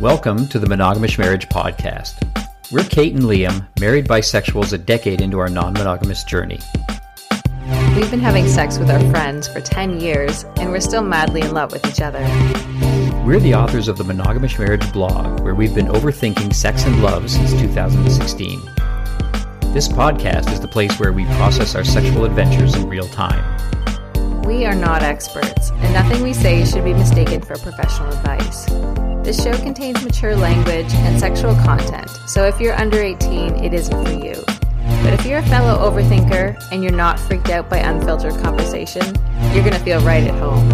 Welcome to the Monogamish Marriage Podcast. We're Kate and Liam, married bisexuals a decade into our non monogamous journey. We've been having sex with our friends for 10 years, and we're still madly in love with each other. We're the authors of the Monogamish Marriage blog, where we've been overthinking sex and love since 2016. This podcast is the place where we process our sexual adventures in real time. We are not experts, and nothing we say should be mistaken for professional advice. This show contains mature language and sexual content, so if you're under 18, it isn't for you. But if you're a fellow overthinker and you're not freaked out by unfiltered conversation, you're going to feel right at home.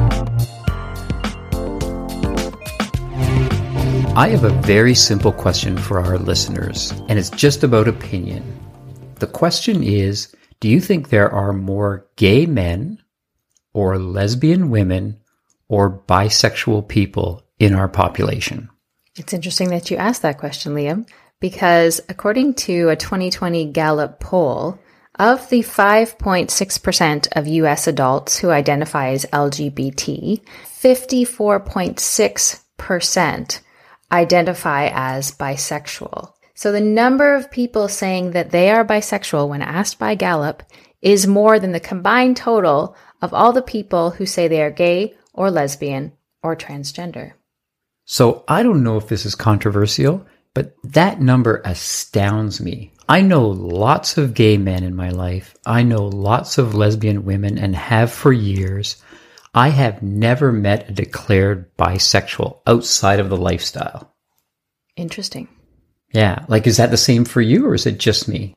I have a very simple question for our listeners, and it's just about opinion. The question is Do you think there are more gay men, or lesbian women, or bisexual people in our population? It's interesting that you asked that question, Liam, because according to a 2020 Gallup poll, of the 5.6% of US adults who identify as LGBT, 54.6% identify as bisexual. So the number of people saying that they are bisexual when asked by Gallup is more than the combined total of all the people who say they are gay or lesbian or transgender. So I don't know if this is controversial, but that number astounds me. I know lots of gay men in my life. I know lots of lesbian women and have for years. I have never met a declared bisexual outside of the lifestyle. Interesting. Yeah, like is that the same for you or is it just me?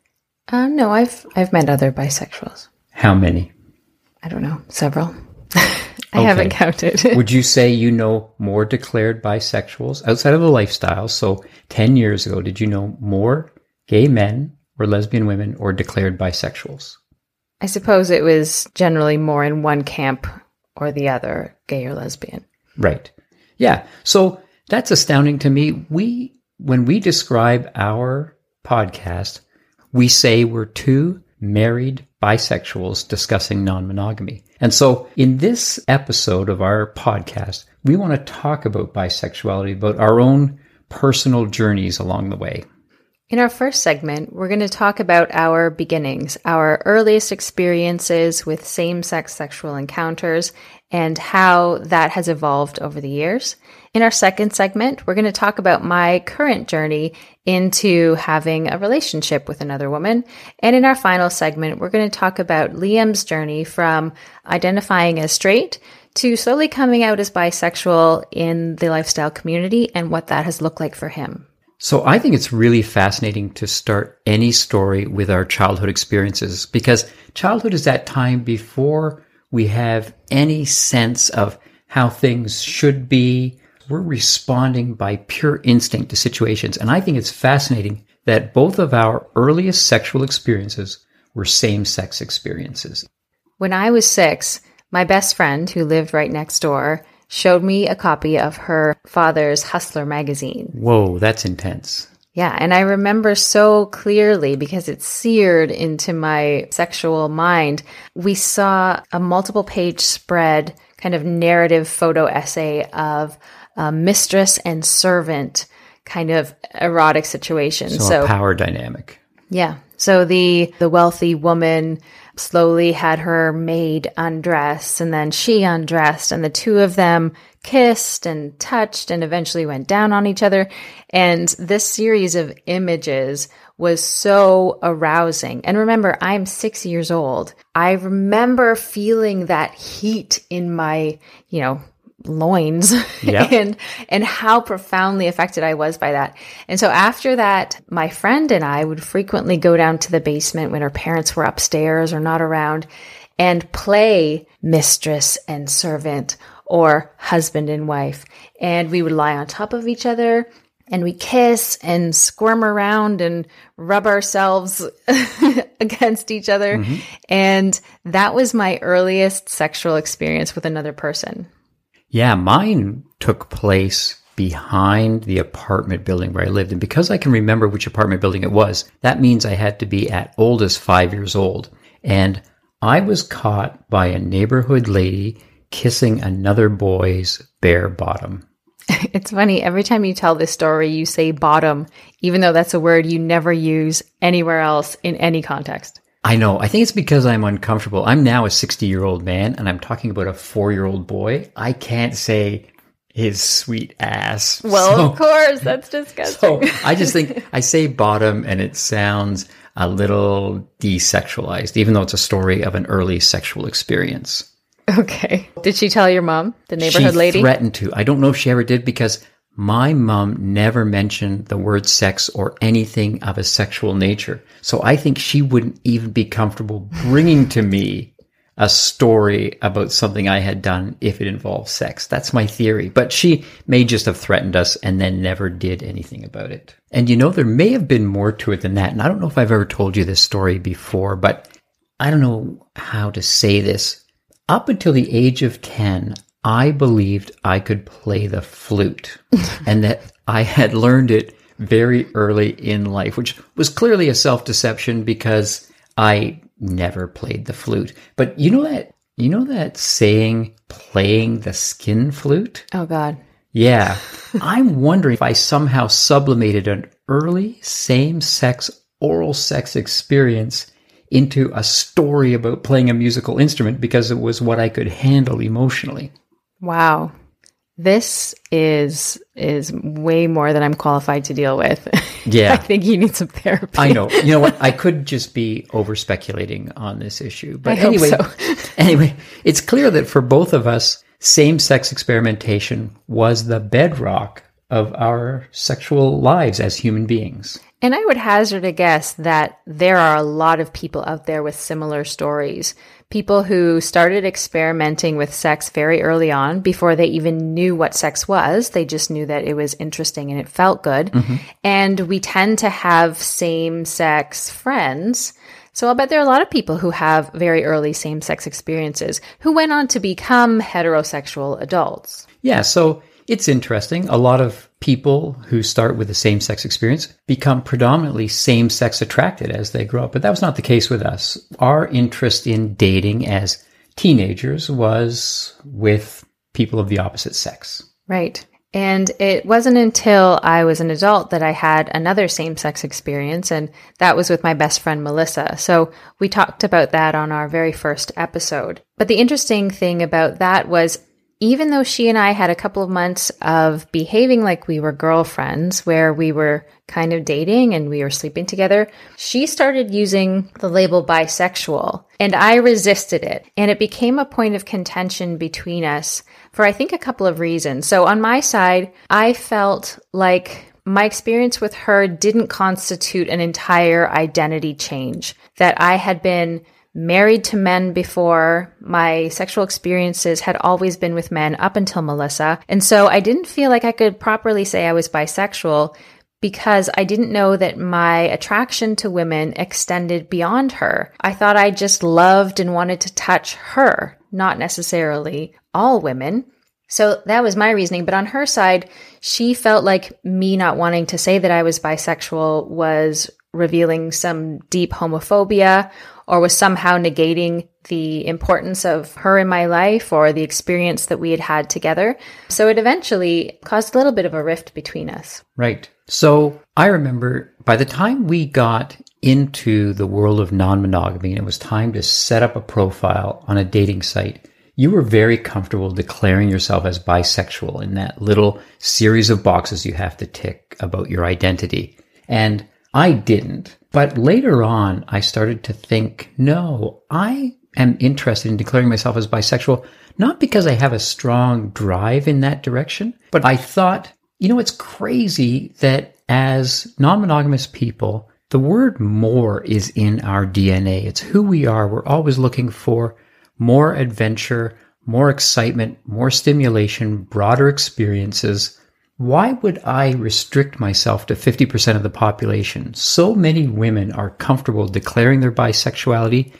Uh, no, I've I've met other bisexuals. How many? I don't know, several. I okay. haven't counted. Would you say you know more declared bisexuals outside of the lifestyle? So 10 years ago, did you know more gay men or lesbian women or declared bisexuals? I suppose it was generally more in one camp or the other, gay or lesbian. Right. Yeah. So that's astounding to me. We, when we describe our podcast, we say we're two married bisexuals discussing non monogamy. And so in this episode of our podcast, we want to talk about bisexuality, about our own personal journeys along the way. In our first segment, we're going to talk about our beginnings, our earliest experiences with same sex sexual encounters, and how that has evolved over the years. In our second segment, we're going to talk about my current journey into having a relationship with another woman. And in our final segment, we're going to talk about Liam's journey from identifying as straight to slowly coming out as bisexual in the lifestyle community and what that has looked like for him. So I think it's really fascinating to start any story with our childhood experiences because childhood is that time before we have any sense of how things should be. We're responding by pure instinct to situations. And I think it's fascinating that both of our earliest sexual experiences were same sex experiences. When I was six, my best friend, who lived right next door, showed me a copy of her father's Hustler magazine. Whoa, that's intense. Yeah, and I remember so clearly because it's seared into my sexual mind. We saw a multiple page spread kind of narrative photo essay of a mistress and servant kind of erotic situation. So, so power dynamic. Yeah. So the the wealthy woman slowly had her maid undress and then she undressed and the two of them kissed and touched and eventually went down on each other. And this series of images was so arousing. And remember, I'm six years old. I remember feeling that heat in my, you know, loins yep. and and how profoundly affected I was by that. And so after that, my friend and I would frequently go down to the basement when her parents were upstairs or not around and play mistress and servant or husband and wife. And we would lie on top of each other and we kiss and squirm around and rub ourselves against each other. Mm-hmm. And that was my earliest sexual experience with another person. Yeah, mine took place behind the apartment building where I lived. And because I can remember which apartment building it was, that means I had to be at oldest five years old. And I was caught by a neighborhood lady kissing another boy's bare bottom. It's funny, every time you tell this story, you say bottom, even though that's a word you never use anywhere else in any context. I know. I think it's because I'm uncomfortable. I'm now a 60 year old man and I'm talking about a four year old boy. I can't say his sweet ass. Well, so, of course, that's disgusting. So I just think I say bottom and it sounds a little desexualized, even though it's a story of an early sexual experience. Okay. Did she tell your mom, the neighborhood she lady? threatened to. I don't know if she ever did because my mom never mentioned the word sex or anything of a sexual nature. So I think she wouldn't even be comfortable bringing to me a story about something I had done if it involved sex. That's my theory. But she may just have threatened us and then never did anything about it. And you know, there may have been more to it than that. And I don't know if I've ever told you this story before, but I don't know how to say this. Up until the age of 10, I believed I could play the flute and that I had learned it very early in life, which was clearly a self deception because I never played the flute. But you know that you know that saying playing the skin flute? Oh god. Yeah. I'm wondering if I somehow sublimated an early same-sex oral sex experience into a story about playing a musical instrument because it was what I could handle emotionally. Wow. This is is way more than I'm qualified to deal with. Yeah. I think you need some therapy. I know. You know what? I could just be over speculating on this issue. But I anyway, so. anyway, it's clear that for both of us, same sex experimentation was the bedrock of our sexual lives as human beings. And I would hazard a guess that there are a lot of people out there with similar stories. People who started experimenting with sex very early on before they even knew what sex was. They just knew that it was interesting and it felt good. Mm-hmm. And we tend to have same sex friends. So I'll bet there are a lot of people who have very early same sex experiences who went on to become heterosexual adults. Yeah. So it's interesting. A lot of people who start with the same sex experience become predominantly same sex attracted as they grow up. But that was not the case with us. Our interest in dating as teenagers was with people of the opposite sex. Right. And it wasn't until I was an adult that I had another same sex experience, and that was with my best friend Melissa. So we talked about that on our very first episode. But the interesting thing about that was even though she and I had a couple of months of behaving like we were girlfriends, where we were kind of dating and we were sleeping together, she started using the label bisexual and I resisted it. And it became a point of contention between us for I think a couple of reasons. So on my side, I felt like my experience with her didn't constitute an entire identity change, that I had been married to men before. My sexual experiences had always been with men up until Melissa. And so I didn't feel like I could properly say I was bisexual because I didn't know that my attraction to women extended beyond her. I thought I just loved and wanted to touch her, not necessarily all women. So that was my reasoning. But on her side, she felt like me not wanting to say that I was bisexual was revealing some deep homophobia or was somehow negating the importance of her in my life or the experience that we had had together. So it eventually caused a little bit of a rift between us. Right. So I remember by the time we got into the world of non monogamy and it was time to set up a profile on a dating site, you were very comfortable declaring yourself as bisexual in that little series of boxes you have to tick about your identity. And I didn't. But later on, I started to think, no, I am interested in declaring myself as bisexual, not because I have a strong drive in that direction, but I thought, you know, it's crazy that as non monogamous people, the word more is in our DNA. It's who we are. We're always looking for more adventure, more excitement, more stimulation, broader experiences. Why would I restrict myself to 50% of the population? So many women are comfortable declaring their bisexuality,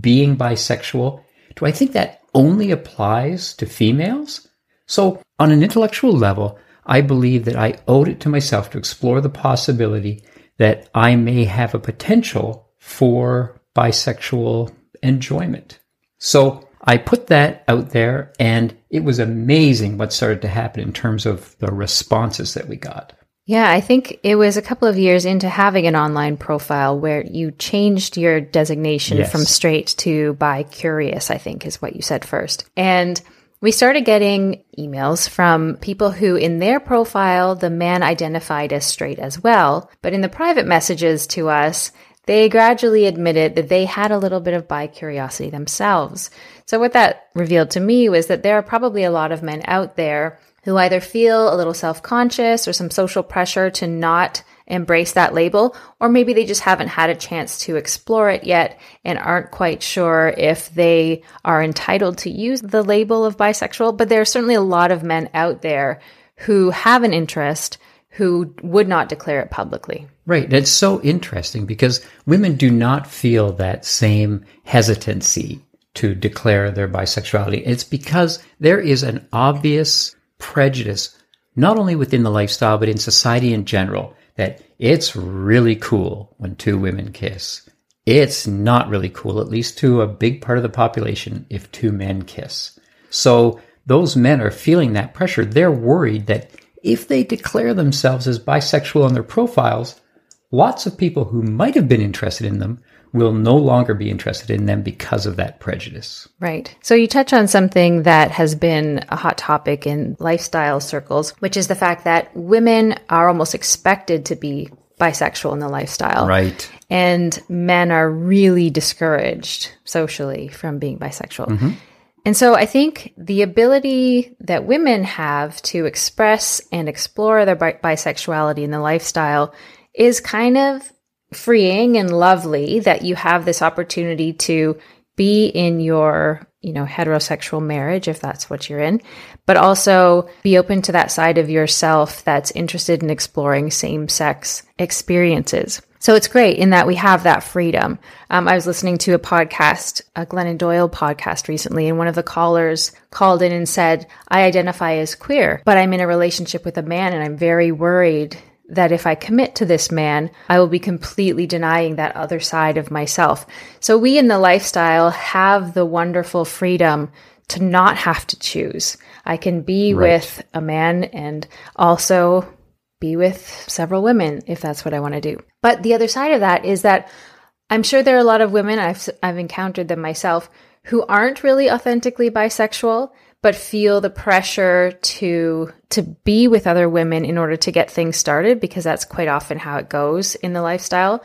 being bisexual. Do I think that only applies to females? So, on an intellectual level, I believe that I owed it to myself to explore the possibility that I may have a potential for bisexual enjoyment. So, I put that out there and it was amazing what started to happen in terms of the responses that we got. Yeah, I think it was a couple of years into having an online profile where you changed your designation Yes. from straight to bi curious, I think is what you said first. And we started getting emails from people who, in their profile, the man identified as straight as well. But in the private messages to us, they gradually admitted that they had a little bit of bi curiosity themselves. So, what that revealed to me was that there are probably a lot of men out there who either feel a little self conscious or some social pressure to not embrace that label, or maybe they just haven't had a chance to explore it yet and aren't quite sure if they are entitled to use the label of bisexual. But there are certainly a lot of men out there who have an interest who would not declare it publicly. Right. It's so interesting because women do not feel that same hesitancy to declare their bisexuality. It's because there is an obvious prejudice, not only within the lifestyle, but in society in general, that it's really cool when two women kiss. It's not really cool, at least to a big part of the population, if two men kiss. So those men are feeling that pressure. They're worried that if they declare themselves as bisexual on their profiles, lots of people who might have been interested in them will no longer be interested in them because of that prejudice. Right. So you touch on something that has been a hot topic in lifestyle circles, which is the fact that women are almost expected to be bisexual in the lifestyle. Right. And men are really discouraged socially from being bisexual. Mm-hmm. And so I think the ability that women have to express and explore their bi- bisexuality in the lifestyle is kind of freeing and lovely that you have this opportunity to be in your, you know, heterosexual marriage if that's what you're in, but also be open to that side of yourself that's interested in exploring same-sex experiences. So it's great in that we have that freedom. Um, I was listening to a podcast, a Glennon Doyle podcast recently, and one of the callers called in and said, I identify as queer, but I'm in a relationship with a man and I'm very worried that if I commit to this man, I will be completely denying that other side of myself. So we in the lifestyle have the wonderful freedom to not have to choose. I can be Right. with a man and also be with several women if that's what I want to do. But the other side of that is that I'm sure there are a lot of women I've I've encountered them myself who aren't really authentically bisexual but feel the pressure to to be with other women in order to get things started because that's quite often how it goes in the lifestyle.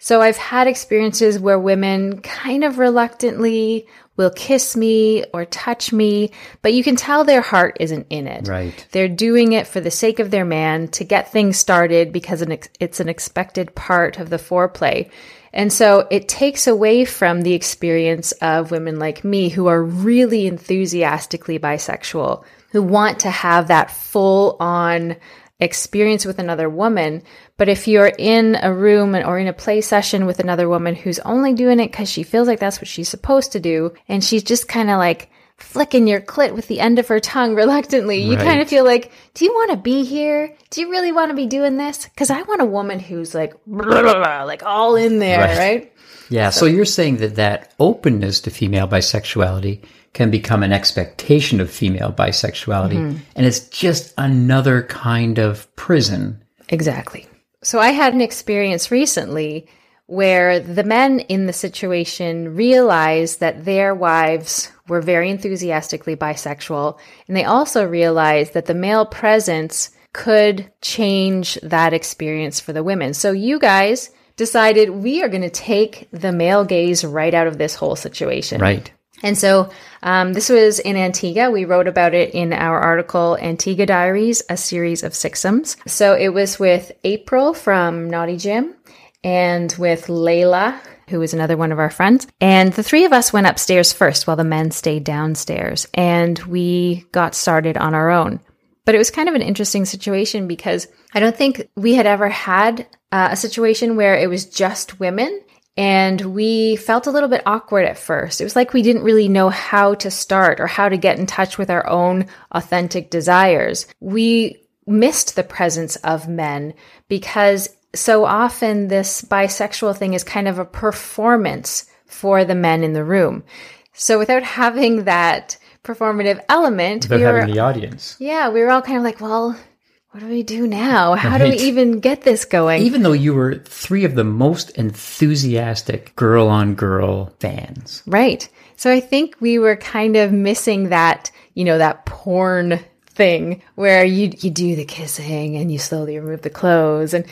So I've had experiences where women kind of reluctantly will kiss me or touch me, but you can tell their heart isn't in it. Right. They're doing it for the sake of their man to get things started because it's an expected part of the foreplay. And so it takes away from the experience of women like me who are really enthusiastically bisexual, who want to have that full on experience with another woman. But if you're in a room or in a play session with another woman who's only doing it because she feels like that's what she's supposed to do, and she's just kind of like flicking your clit with the end of her tongue reluctantly, you kind of feel like, do you want to be here? Do you really want to be doing this? Because I want a woman who's like, like all in there, Right. right? Yeah. So you're saying that that openness to female bisexuality can become an expectation of female bisexuality. Mm-hmm. And it's just another kind of prison. Exactly. So I had an experience recently where the men in the situation realized that their wives were very enthusiastically bisexual. And they also realized that the male presence could change that experience for the women. So you guys decided we are going to take the male gaze right out of this whole situation. Right. And so um, this was in Antigua. We wrote about it in our article, Antigua Diaries, a series of sixums. So it was with April from Naughty Jim and with Layla, who is another one of our friends. And the three of us went upstairs first while the men stayed downstairs. And we got started on our own. But it was kind of an interesting situation because I don't think we had ever had uh, a situation where it was just women and we felt a little bit awkward at first. It was like we didn't really know how to start or how to get in touch with our own authentic desires. We missed the presence of men because so often this bisexual thing is kind of a performance for the men in the room. So without having that performative element, Without we were, having the audience. yeah, we were all kind of like, well, what do we do now? How do we even get this going? Even though you were three of the most enthusiastic girl on girl fans. Right. So I think we were kind of missing that, you know, that porn thing where you you do the kissing and you slowly remove the clothes and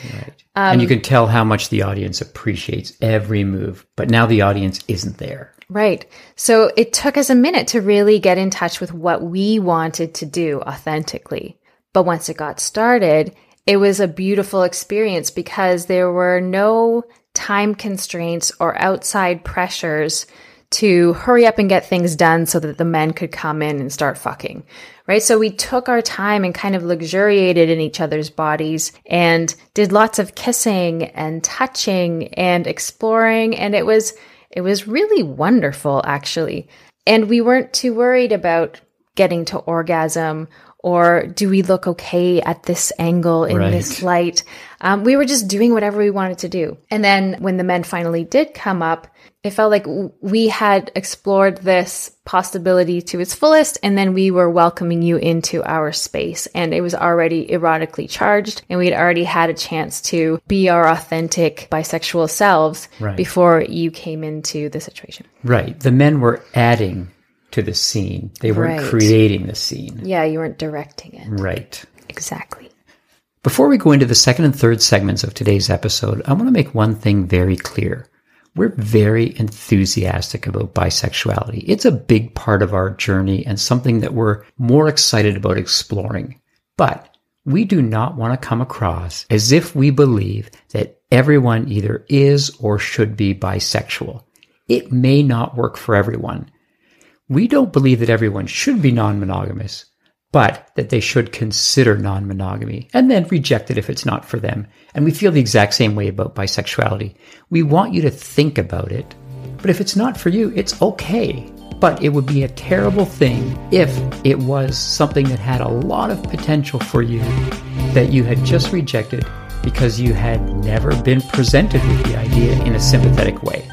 and you um, can tell how much the audience appreciates every move, but now the audience isn't there. right. So it took us a minute to really get in touch with what we wanted to do authentically. But once it got started, it was a beautiful experience because there were no time constraints or outside pressures to hurry up and get things done so that the men could come in and start fucking. Right. So we took our time and kind of luxuriated in each other's bodies and did lots of kissing and touching and exploring. And it was, it was really wonderful actually. And we weren't too worried about getting to orgasm or do we look okay at this angle in this light? Um, we were just doing whatever we wanted to do. And then when the men finally did come up, it felt like w- we had explored this possibility to its fullest. And then we were welcoming you into our space. And it was already erotically charged. And we had already had a chance to be our authentic bisexual selves Right. before you came into the situation. Right. The men were adding to the scene. They weren't Right. creating the scene. Yeah, you weren't directing it. Right. Exactly. Before we go into the second and third segments of today's episode, I want to make one thing very clear. We're very enthusiastic about bisexuality. It's a big part of our journey and something that we're more excited about exploring. But we do not want to come across as if we believe that everyone either is or should be bisexual. It may not work for everyone. We don't believe that everyone should be non monogamous, but that they should consider non monogamy and then reject it if it's not for them. And we feel the exact same way about bisexuality. We want you to think about it, but if it's not for you, it's okay. But it would be a terrible thing if it was something that had a lot of potential for you that you had just rejected because you had never been presented with the idea in a sympathetic way.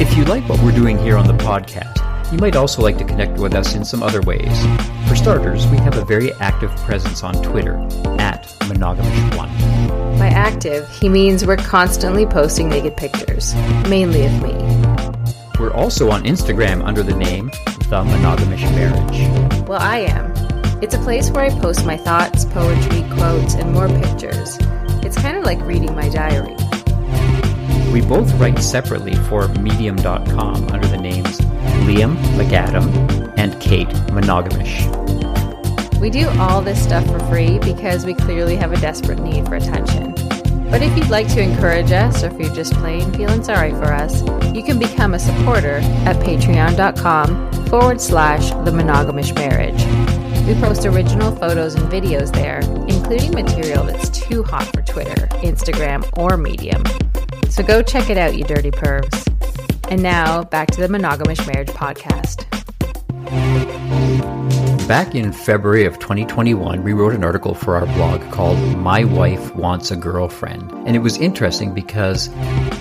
If you like what we're doing here on the podcast, you might also like to connect with us in some other ways. For starters, we have a very active presence on Twitter at Monogamish1. By active, he means we're constantly posting naked pictures, mainly of me. We're also on Instagram under the name The Monogamish Marriage. Well, I am. It's a place where I post my thoughts, poetry, quotes, and more pictures. It's kind of like reading my diary. We both write separately for Medium.com under the names Liam McAdam and Kate Monogamish. We do all this stuff for free because we clearly have a desperate need for attention. But if you'd like to encourage us, or if you're just plain feeling sorry for us, you can become a supporter at patreon.com forward slash the monogamish marriage. We post original photos and videos there, including material that's too hot for Twitter, Instagram, or Medium. So go check it out, you dirty pervs. And now, back to the Monogamish Marriage Podcast. Back in February of 2021, we wrote an article for our blog called My Wife Wants a Girlfriend. And it was interesting because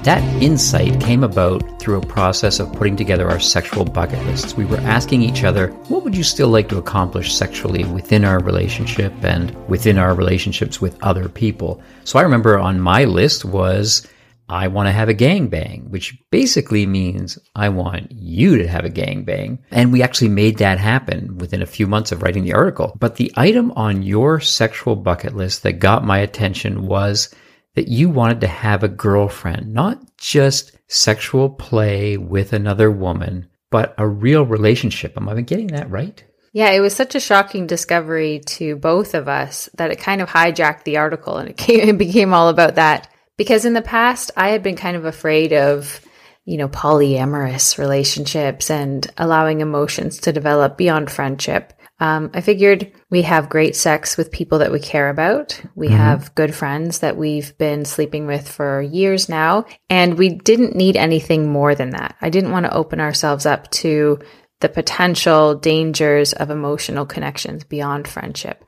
that insight came about through a process of putting together our sexual bucket lists. We were asking each other, what would you still like to accomplish sexually within our relationship and within our relationships with other people? So I remember on my list was I want to have a gangbang, which basically means I want you to have a gangbang. And we actually made that happen within a few months of writing the article. But the item on your sexual bucket list that got my attention was that you wanted to have a girlfriend, not just sexual play with another woman, but a real relationship. Am I getting that right? Yeah, it was such a shocking discovery to both of us that it kind of hijacked the article and it, came, it became all about that. Because in the past, I had been kind of afraid of, you know, polyamorous relationships and allowing emotions to develop beyond friendship. Um, I figured we have great sex with people that we care about. We have good friends that we've been sleeping with for years now, and we didn't need anything more than that. I didn't want to open ourselves up to the potential dangers of emotional connections beyond friendship.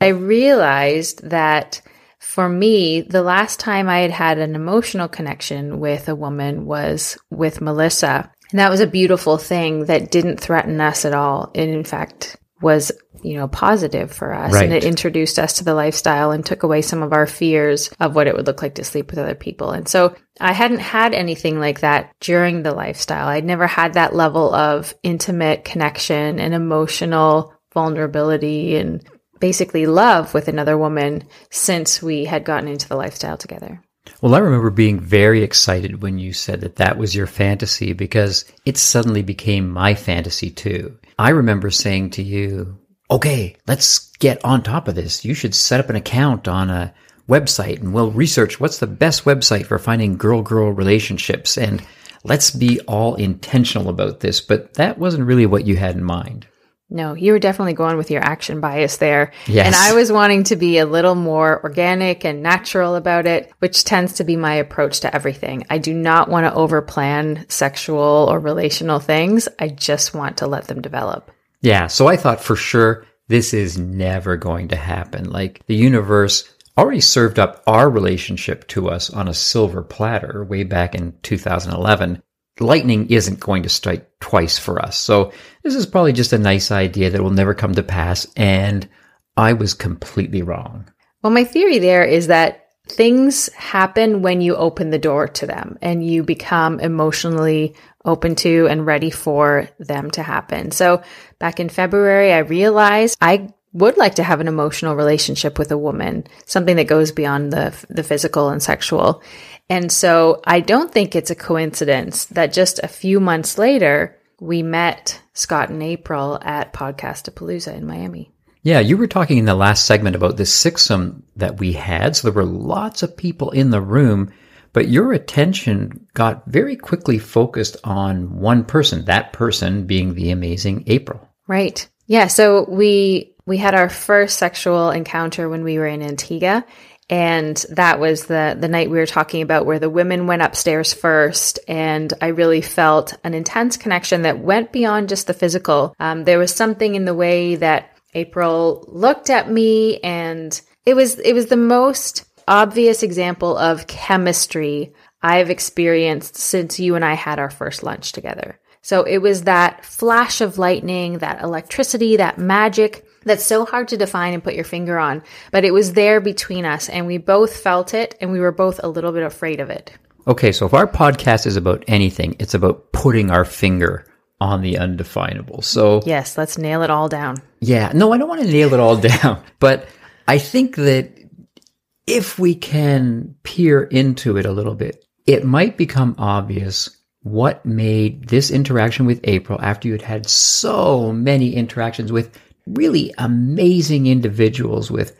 I realized that for me, the last time I had had an emotional connection with a woman was with Melissa. And that was a beautiful thing that didn't threaten us at all. And in fact, was, you know, positive for us. Right. And it introduced us to the lifestyle and took away some of our fears of what it would look like to sleep with other people. And so I hadn't had anything like that during the lifestyle. I'd never had that level of intimate connection and emotional vulnerability and basically love with another woman since we had gotten into the lifestyle together. Well, I remember being very excited when you said that that was your fantasy because it suddenly became my fantasy too. I remember saying to you, okay, let's get on top of this. You should set up an account on a website and we'll research what's the best website for finding girl girl relationships and let's be all intentional about this. But that wasn't really what you had in mind. No, you were definitely going with your action bias there. Yes. And I was wanting to be a little more organic and natural about it, which tends to be my approach to everything. I do not want to overplan sexual or relational things. I just want to let them develop. Yeah. So I thought for sure this is never going to happen. Like the universe already served up our relationship to us on a silver platter way back in 2011 lightning isn't going to strike twice for us. So this is probably just a nice idea that will never come to pass. And I was completely wrong. Well, my theory there is that things happen when you open the door to them and you become emotionally open to and ready for them to happen. So back in February, I realized I would like to have an emotional relationship with a woman, something that goes beyond the the physical and sexual. And so I don't think it's a coincidence that just a few months later we met Scott and April at Podcastapalooza in Miami. Yeah, you were talking in the last segment about the sixum that we had. So there were lots of people in the room, but your attention got very quickly focused on one person, that person being the amazing April. Right. Yeah. So we we had our first sexual encounter when we were in Antigua. And that was the, the night we were talking about where the women went upstairs first. And I really felt an intense connection that went beyond just the physical. Um, there was something in the way that April looked at me and it was, it was the most obvious example of chemistry I've experienced since you and I had our first lunch together. So it was that flash of lightning, that electricity, that magic that's so hard to define and put your finger on, but it was there between us and we both felt it and we were both a little bit afraid of it. Okay, so if our podcast is about anything, it's about putting our finger on the undefinable. So, yes, let's nail it all down. Yeah, no, I don't want to nail it all down, but I think that if we can peer into it a little bit, it might become obvious what made this interaction with April after you had had so many interactions with really amazing individuals with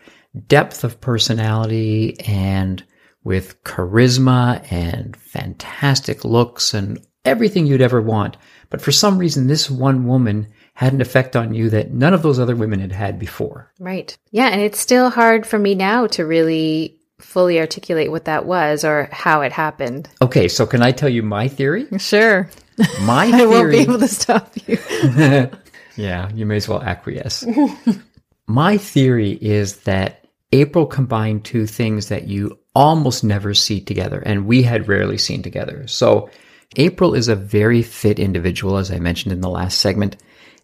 depth of personality and with charisma and fantastic looks and everything you'd ever want. But for some reason, this one woman had an effect on you that none of those other women had had before. Right. Yeah. And it's still hard for me now to really fully articulate what that was or how it happened. Okay. So can I tell you my theory? Sure. My theory. I won't be able to stop you. Yeah, you may as well acquiesce. My theory is that April combined two things that you almost never see together, and we had rarely seen together. So, April is a very fit individual, as I mentioned in the last segment,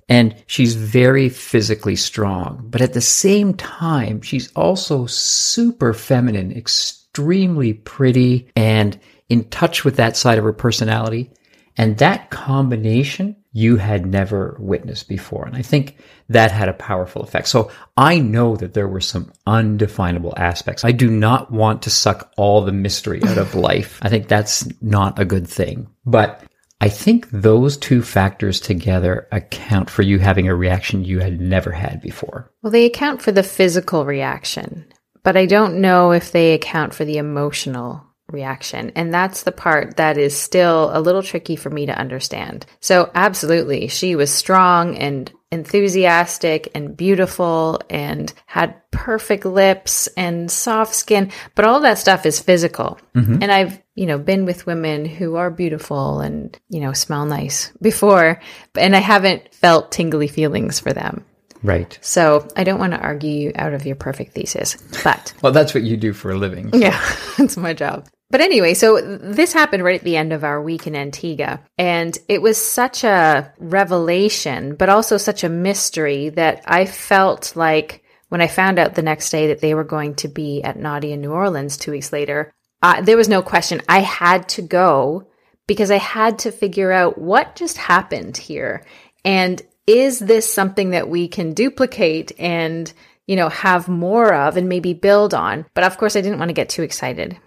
and she's very physically strong. But at the same time, she's also super feminine, extremely pretty, and in touch with that side of her personality. And that combination you had never witnessed before. And I think that had a powerful effect. So I know that there were some undefinable aspects. I do not want to suck all the mystery out of life. I think that's not a good thing. But I think those two factors together account for you having a reaction you had never had before. Well, they account for the physical reaction, but I don't know if they account for the emotional reaction. And that's the part that is still a little tricky for me to understand. So, absolutely, she was strong and enthusiastic and beautiful and had perfect lips and soft skin, but all that stuff is physical. Mm-hmm. And I've, you know, been with women who are beautiful and, you know, smell nice before, and I haven't felt tingly feelings for them. Right. So I don't want to argue you out of your perfect thesis, but Well, that's what you do for a living. yeah, it's my job. But anyway, so this happened right at the end of our week in Antigua. And it was such a revelation, but also such a mystery that I felt like when I found out the next day that they were going to be at in New Orleans two weeks later, uh, there was no question. I had to go because I had to figure out what just happened here. And is this something that we can duplicate and, you know, have more of and maybe build on? But of course, I didn't want to get too excited.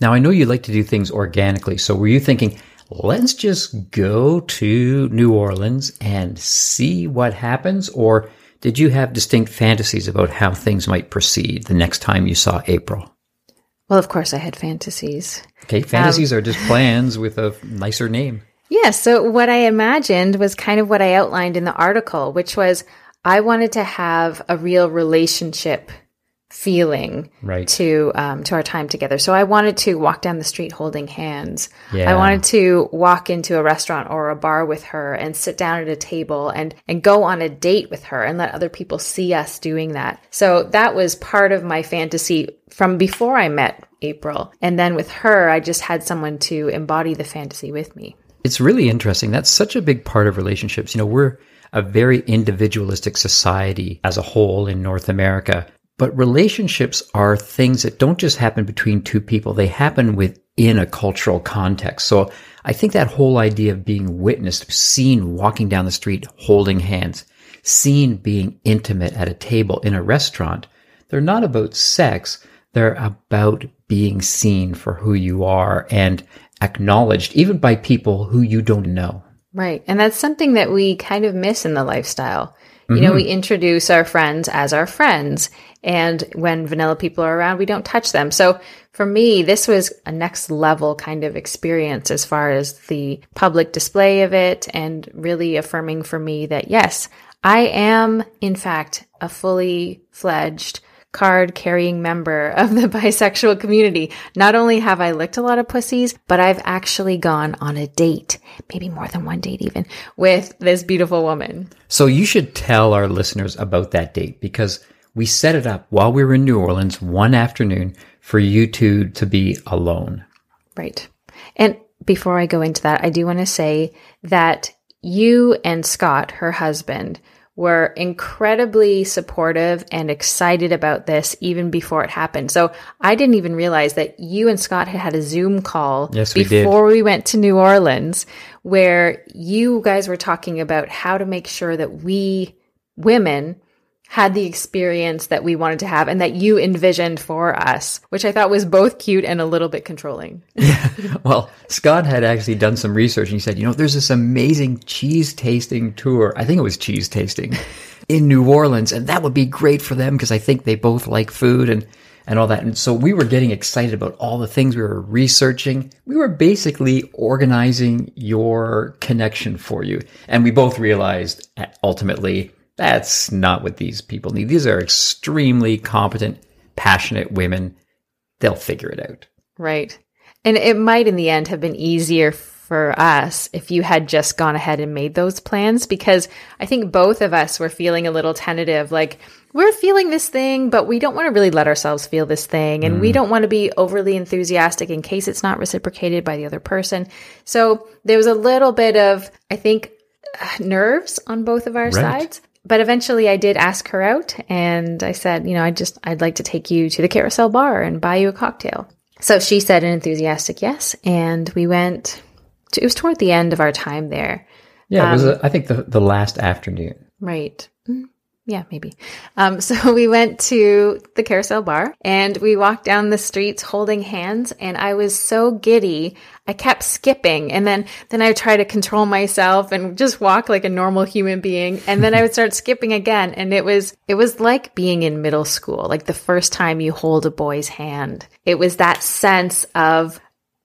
Now, I know you like to do things organically. So were you thinking, let's just go to New Orleans and see what happens? Or did you have distinct fantasies about how things might proceed the next time you saw April? Well, of course, I had fantasies. Okay, um, fantasies are just plans with a nicer name. Yeah, so what I imagined was kind of what I outlined in the article, which was I wanted to have a real relationship feeling Right. to um, to our time together. So I wanted to walk down the street holding hands. Yeah. I wanted to walk into a restaurant or a bar with her and sit down at a table and and go on a date with her and let other people see us doing that. So that was part of my fantasy from before I met April. And then with her, I just had someone to embody the fantasy with me. It's really interesting. That's such a big part of relationships. You know, we're a very individualistic society as a whole in North America, but relationships are things that don't just happen between two people. They happen within a cultural context. So I think that whole idea of being witnessed, seen walking down the street holding hands, seen being intimate at a table in a restaurant, they're not about sex. They're about being seen for who you are and acknowledged even by people who you don't know. Right. And that's something that we kind of miss in the lifestyle. You know, mm-hmm. we introduce our friends as our friends. And when vanilla people are around, we don't touch them. So for me, this was a next level kind of experience as far as the public display of it and really affirming for me that yes, I am in fact a fully fledged card carrying member of the bisexual community. Not only have I licked a lot of pussies, but I've actually gone on a date, maybe more than one date even, with this beautiful woman. So you should tell our listeners about that date because we set it up while we were in New Orleans one afternoon for you two to be alone. Right. And before I go into that, I do want to say that you and Scott, her husband, were incredibly supportive and excited about this even before it happened. So I didn't even realize that you and Scott had had a Zoom call Yes, we did. before we went to New Orleans where you guys were talking about how to make sure that we women had the experience that we wanted to have and that you envisioned for us, which I thought was both cute and a little bit controlling. yeah. Well, Scott had actually done some research and he said, you know, there's this amazing cheese tasting tour. I think it was cheese tasting in New Orleans. And that would be great for them because I think they both like food and, and all that. And so we were getting excited about all the things we were researching. We were basically organizing your connection for you. And we both realized ultimately that's not what these people need. These are extremely competent, passionate women. They'll figure it out. Right. And it might in the end have been easier for us if you had just gone ahead and made those plans because I think both of us were feeling a little tentative like we're feeling this thing but we don't want to really let ourselves feel this thing and we don't want to be overly enthusiastic in case it's not reciprocated by the other person. So there was a little bit of I think uh, nerves on both of our sides. But eventually I did ask her out and I said, you know, I just I'd like to take you to the carousel bar and buy you a cocktail. So she said an enthusiastic yes, and we went. To, it was toward the end of our time there, Yeah, it was, uh, I think, the, the last afternoon. right? Yeah, maybe. Um, so we went to the carousel bar and we walked down the streets holding hands, and I was so giddy. I kept skipping, and then then I would try to control myself and just walk like a normal human being, and then I would start skipping again, and it was it was like being in middle school, like the first time you hold a boy's hand. It was that sense of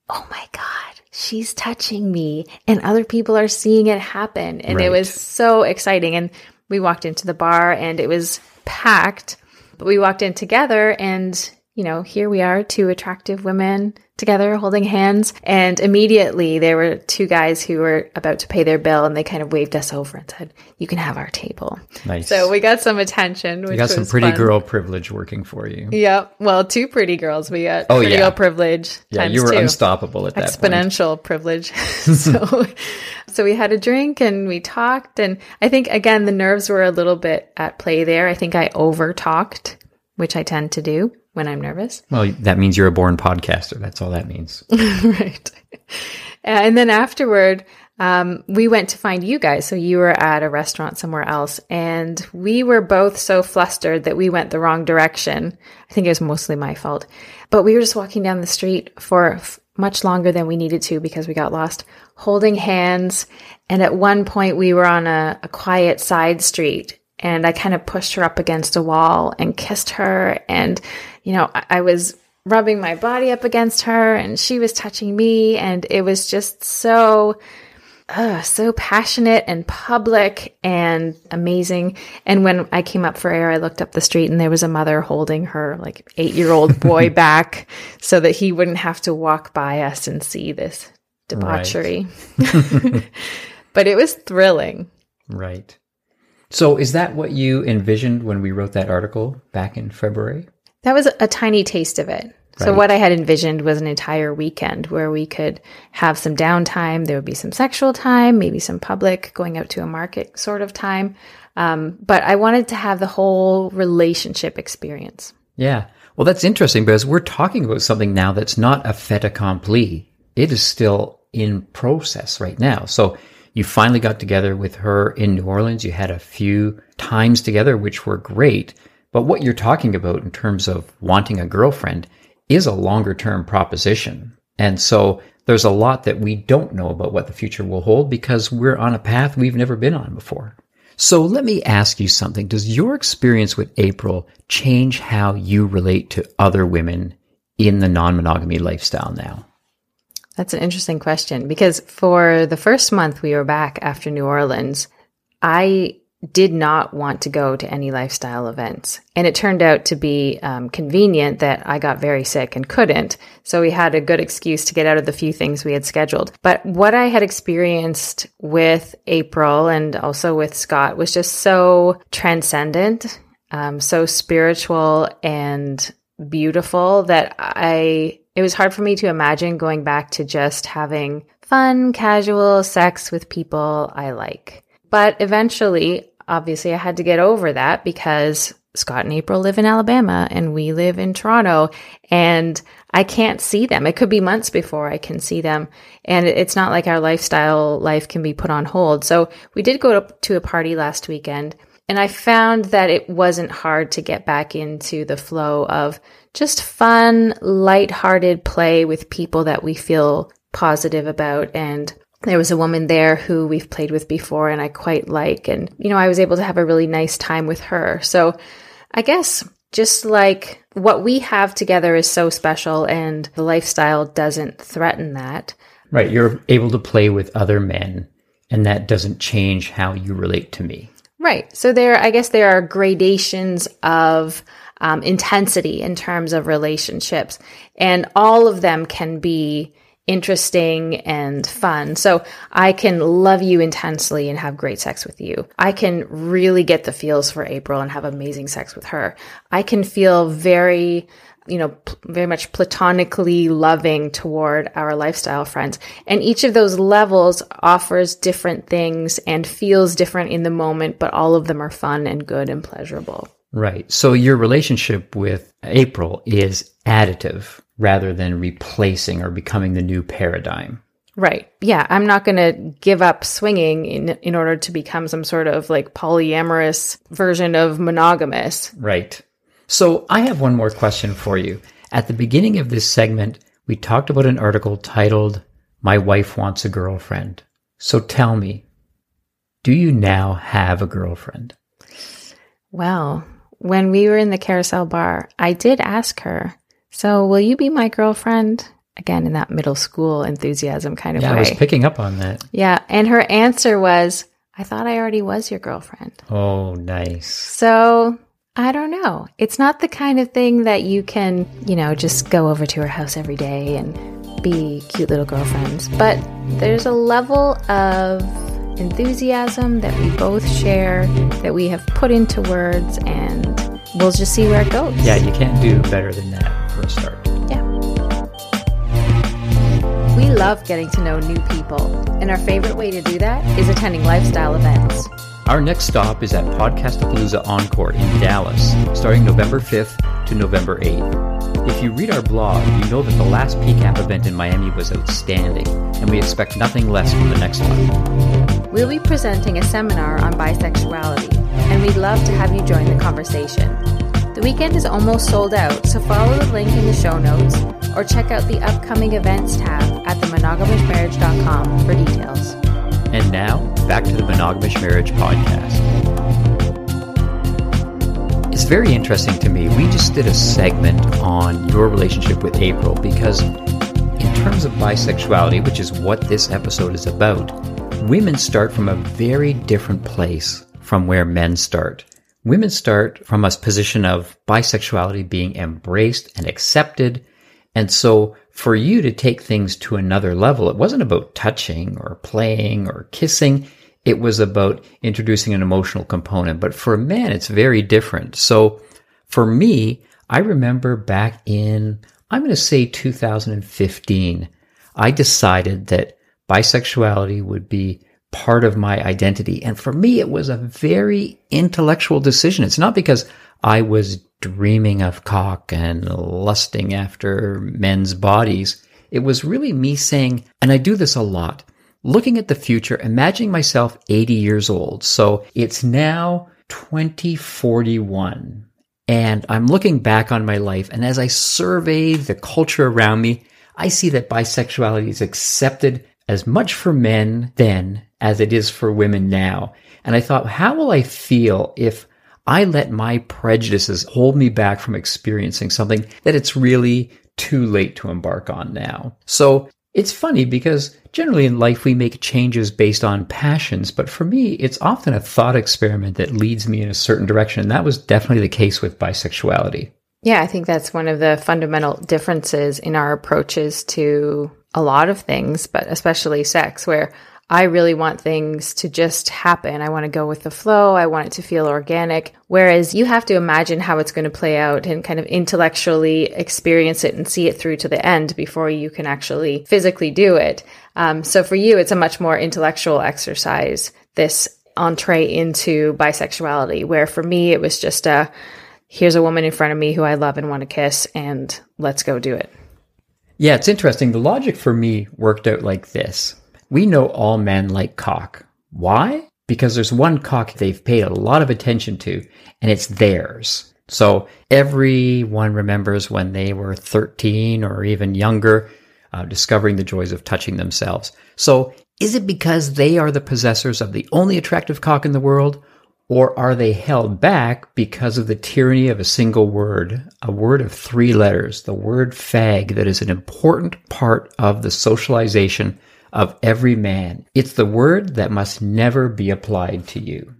oh my God, she's touching me and other people are seeing it happen. And it was so exciting. And we walked into the bar and it was packed, but we walked in together and you know, here we are, two attractive women together holding hands. And immediately there were two guys who were about to pay their bill and they kind of waved us over and said, You can have our table. Nice. So we got some attention. Which you got some pretty fun. girl privilege working for you. Yeah. Well, two pretty girls. We got Oh, pretty yeah. girl privilege. Yeah, you were two. unstoppable at that point. exponential privilege. so, so we had a drink and we talked, and I think again the nerves were a little bit at play there. I think I over talked, which I tend to do when I'm nervous. Well, that means you're a born podcaster. That's all that means. right. And then afterward, um, we went to find you guys. So you were at a restaurant somewhere else, and we were both so flustered that we went the wrong direction. I think it was mostly my fault, but we were just walking down the street for f- much longer than we needed to because we got lost, holding hands. And at one point, we were on a, a quiet side street, and I kind of pushed her up against a wall and kissed her. And, you know, I, I was rubbing my body up against her and she was touching me. And it was just so uh, so passionate and public and amazing. And when i came up for air i looked up the street and there was a mother holding her like eight year old boy back so that he wouldn't have to walk by us and see this debauchery. But it was thrilling. Right. So, is that what you envisioned when we wrote that article back in February? That was a tiny taste of it. So what I had envisioned was an entire weekend where we could have some downtime. There would be some sexual time, maybe some public going out to a market sort of time. Um, but I wanted to have the whole relationship experience. Yeah. Well, that's interesting because we're talking about something now that's not a fait accompli. It is still in process right now. So you finally got together with her in New Orleans. You had a few times together, which were great. But what you're talking about in terms of wanting a girlfriend is a longer term proposition. And so there's a lot that we don't know about what the future will hold because we're on a path we've never been on before. So let me ask you something. Does your experience with April change how you relate to other women in the non monogamy lifestyle now? That's an interesting question because for the first month we were back after New Orleans, I did not want to go to any lifestyle events. And it turned out to be um, convenient that I got very sick and couldn't. So we had a good excuse to get out of the few things we had scheduled. But what I had experienced with April and also with Scott was just so transcendent, um, so spiritual and beautiful that I, it was hard for me to imagine going back to just having fun, casual sex with people I like. But eventually, obviously, I had to get over that because Scott and April live in Alabama and we live in Toronto and I can't see them. It could be months before I can see them. And it's not like our lifestyle life can be put on hold. So we did go to, a party last weekend and I found that it wasn't hard to get back into the flow of just fun, light-hearted play with people that we feel positive about and there was a woman there who we've played with before and I quite like. And, you know, I was able to have a really nice time with her. So I guess just like what we have together is so special and the lifestyle doesn't threaten that. Right. You're able to play with other men, and that doesn't change how you relate to me. Right. So there, I guess there are gradations of um, intensity in terms of relationships, and all of them can be interesting and fun. So I can love you intensely and have great sex with you. I can really get the feels for April and have amazing sex with her. I can feel very you know, very much platonically loving toward our lifestyle friends. And each of those levels offers different things and feels different in the moment, but all of them are fun and good and pleasurable. Right. So your relationship with April is additive rather than replacing or becoming the new paradigm. Right. Yeah. I'm not going to give up swinging in, in order to become some sort of like polyamorous version of monogamous. Right. So I have one more question for you. At the beginning of this segment, we talked about an article titled, My Wife Wants a Girlfriend. So tell me, do you now have a girlfriend? Well, when we were in the carousel bar, I did ask her, So will you be my girlfriend? Again, in that middle school enthusiasm kind of Yeah, way. I was picking up on that. yeah. And her answer was, I thought I already was your girlfriend. Oh, nice. So I don't know. It's not the kind of thing that you can, you know, just go over to her house every day and be cute little girlfriends. But there's a level of enthusiasm that we both share that we have put into words and we'll just see where it goes. Yeah, you can't do better than that for a start. Yeah. We love getting to know new people, and our favorite way to do that is attending lifestyle events. Our next stop is at Podcast-a-Palooza Encore in Dallas, starting November 5th to November 8th. If you read our blog, you know that the last PCAP event in Miami was outstanding, and we expect nothing less from the next one. We'll be presenting a seminar on bisexuality, and we'd love to have you join the conversation. The weekend is almost sold out, so follow the link in the show notes or check out the upcoming events tab at themonogamishmarriage.com for details. And now, back to the Monogamish Marriage Podcast. It's very interesting to me. We just did a segment on your relationship with April because, in terms of bisexuality, which is what this episode is about, women start from a very different place from where men start. Women start from a position of bisexuality being embraced and accepted. And so for you to take things to another level, it wasn't about touching or playing or kissing. It was about introducing an emotional component. But for a man, it's very different. So for me, I remember back in, I'm going to say 2015, I decided that bisexuality would be part of my identity. And for me, it was a very intellectual decision. It's not because I was dreaming of cock and lusting after men's bodies. It was really me saying, and I do this a lot, looking at the future, imagining myself 80 years old. So it's now 2041. And I'm looking back on my life. And as I survey the culture around me, I see that bisexuality is accepted as much for men then as it is for women now. And I thought, how will I feel if I let my prejudices hold me back from experiencing something that it's really too late to embark on now. So it's funny because generally in life we make changes based on passions, but for me, it's often a thought experiment that leads me in a certain direction. And that was definitely the case with bisexuality. Yeah, I think that's one of the fundamental differences in our approaches to a lot of things, but especially sex, where I really want things to just happen. I want to go with the flow. I want it to feel organic. Whereas you have to imagine how it's going to play out and kind of intellectually experience it and see it through to the end before you can actually physically do it. Um, so for you, it's a much more intellectual exercise, this entree into bisexuality, where for me, it was just a, here's a woman in front of me who I love and want to kiss, and let's go do it. Yeah, it's interesting. The logic for me worked out like this. We know all men like cock. Why? Because there's one cock they've paid a lot of attention to, and it's theirs. So everyone remembers when they were 13 or even younger, uh, discovering the joys of touching themselves. So is it because they are the possessors of the only attractive cock in the world? Or are they held back because of the tyranny of a single word, a word of three letters, the word fag that is an important part of the socialization of every man. It's the word that must never be applied to you.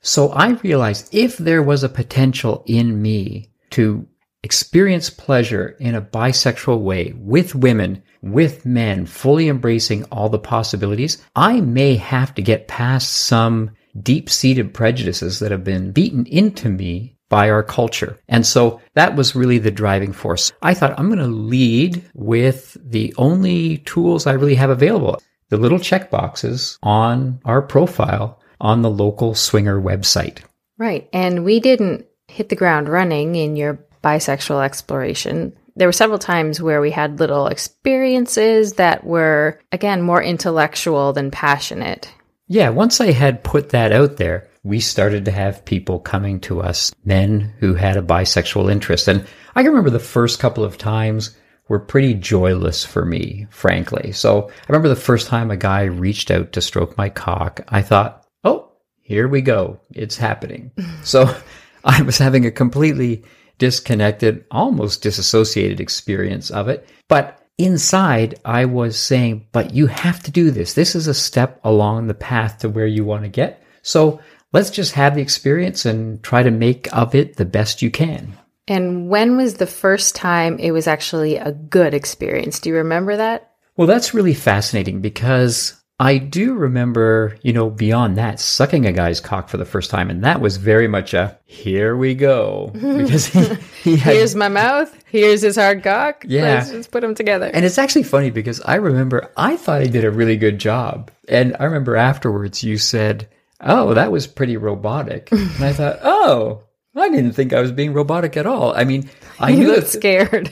So I realized if there was a potential in me to experience pleasure in a bisexual way with women, with men, fully embracing all the possibilities, I may have to get past some deep seated prejudices that have been beaten into me by our culture. And so that was really the driving force. I thought I'm going to lead with the only tools I really have available. The little check boxes on our profile on the local swinger website. Right. And we didn't hit the ground running in your bisexual exploration. There were several times where we had little experiences that were, again, more intellectual than passionate. Yeah, once I had put that out there, we started to have people coming to us, men who had a bisexual interest. And I can remember the first couple of times were pretty joyless for me, frankly. So I remember the first time a guy reached out to stroke my cock, I thought, oh, here we go. It's happening. so I was having a completely disconnected, almost disassociated experience of it. But inside, I was saying, but you have to do this. This is a step along the path to where you want to get. So let's just have the experience and try to make of it the best you can. And when was the first time it was actually a good experience? Do you remember that? Well, that's really fascinating because I do remember, you know, beyond that, sucking a guy's cock for the first time. And that was very much a here we go. Because he, he had, Here's my mouth. Here's his hard cock. Yeah. Let's just put them together. and it's actually funny because I remember I thought I did a really good job. And I remember afterwards you said, Oh, that was pretty robotic. and I thought, Oh, I didn't think I was being robotic at all. I mean, I you knew looked that scared.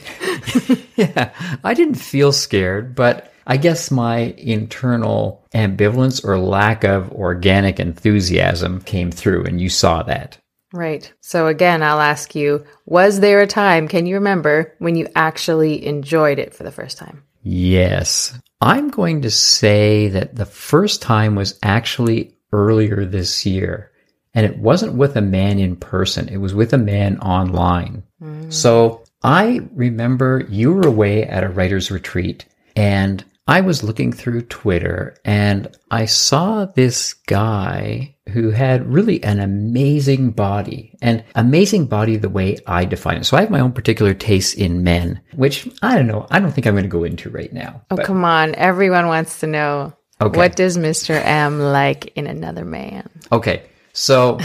yeah, I didn't feel scared, but I guess my internal ambivalence or lack of organic enthusiasm came through, and you saw that. right. So again, I'll ask you, was there a time, can you remember, when you actually enjoyed it for the first time? Yes. I'm going to say that the first time was actually earlier this year. And it wasn't with a man in person, it was with a man online. Mm. So I remember you were away at a writer's retreat and I was looking through Twitter and I saw this guy who had really an amazing body and amazing body the way I define it. So I have my own particular taste in men, which I don't know. I don't think I'm going to go into right now. Oh, But- come on. Everyone wants to know. Okay. What does Mr. M like in another man? okay. So,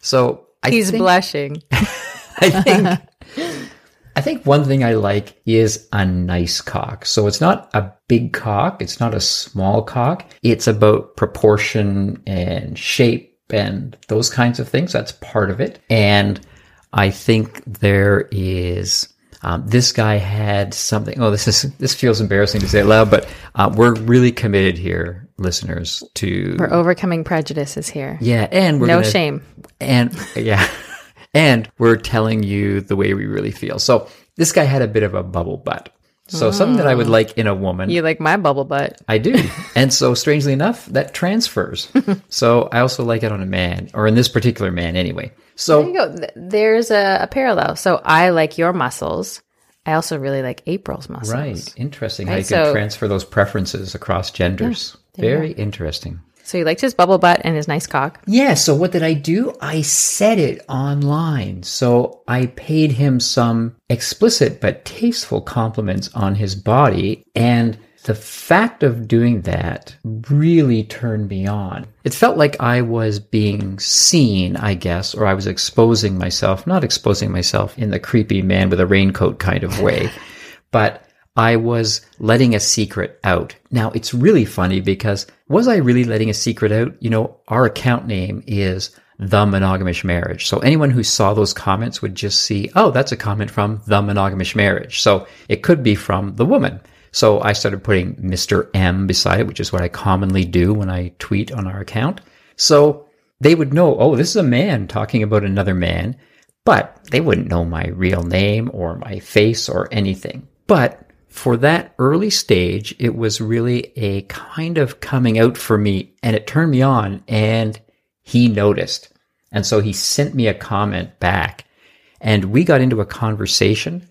so I He's think, blushing. I think I think one thing I like is a nice cock. So it's not a big cock, it's not a small cock. It's about proportion and shape and those kinds of things. That's part of it. And I think there is um, this guy had something. Oh, this is this feels embarrassing to say it loud, but uh, we're really committed here, listeners. To We're overcoming prejudices here. yeah, and we're no gonna- shame. and yeah, and we're telling you the way we really feel. So this guy had a bit of a bubble butt. So something that I would oh. like in a woman, You like my bubble butt. I do. And so strangely enough, that transfers. so I also like it on a man, or in this particular man anyway. There So you go. There's a, a parallel. So I like your muscles. I also really like April's muscles. right, interesting how Right, you can transfer those preferences across genders. Very interesting. So he liked his bubble butt and his nice cock. Yeah, so what did I do? I said it online. So I paid him some explicit but tasteful compliments on his body. And the fact of doing that really turned me on. It felt like I was being seen, I guess, or I was exposing myself, not exposing myself in the creepy man with a raincoat kind of way, but I was letting a secret out. Now it's really funny because was I really letting a secret out? You know, our account name is the monogamish marriage. So anyone who saw those comments would just see, oh, that's a comment from the monogamish marriage. So it could be from the woman. So I started putting Mr. M beside it, which is what I commonly do when I tweet on our account. So they would know, oh, this is a man talking about another man, but they wouldn't know my real name or my face or anything. But for that early stage, it was really a kind of coming out for me and it turned me on and he noticed. And so he sent me a comment back and we got into a conversation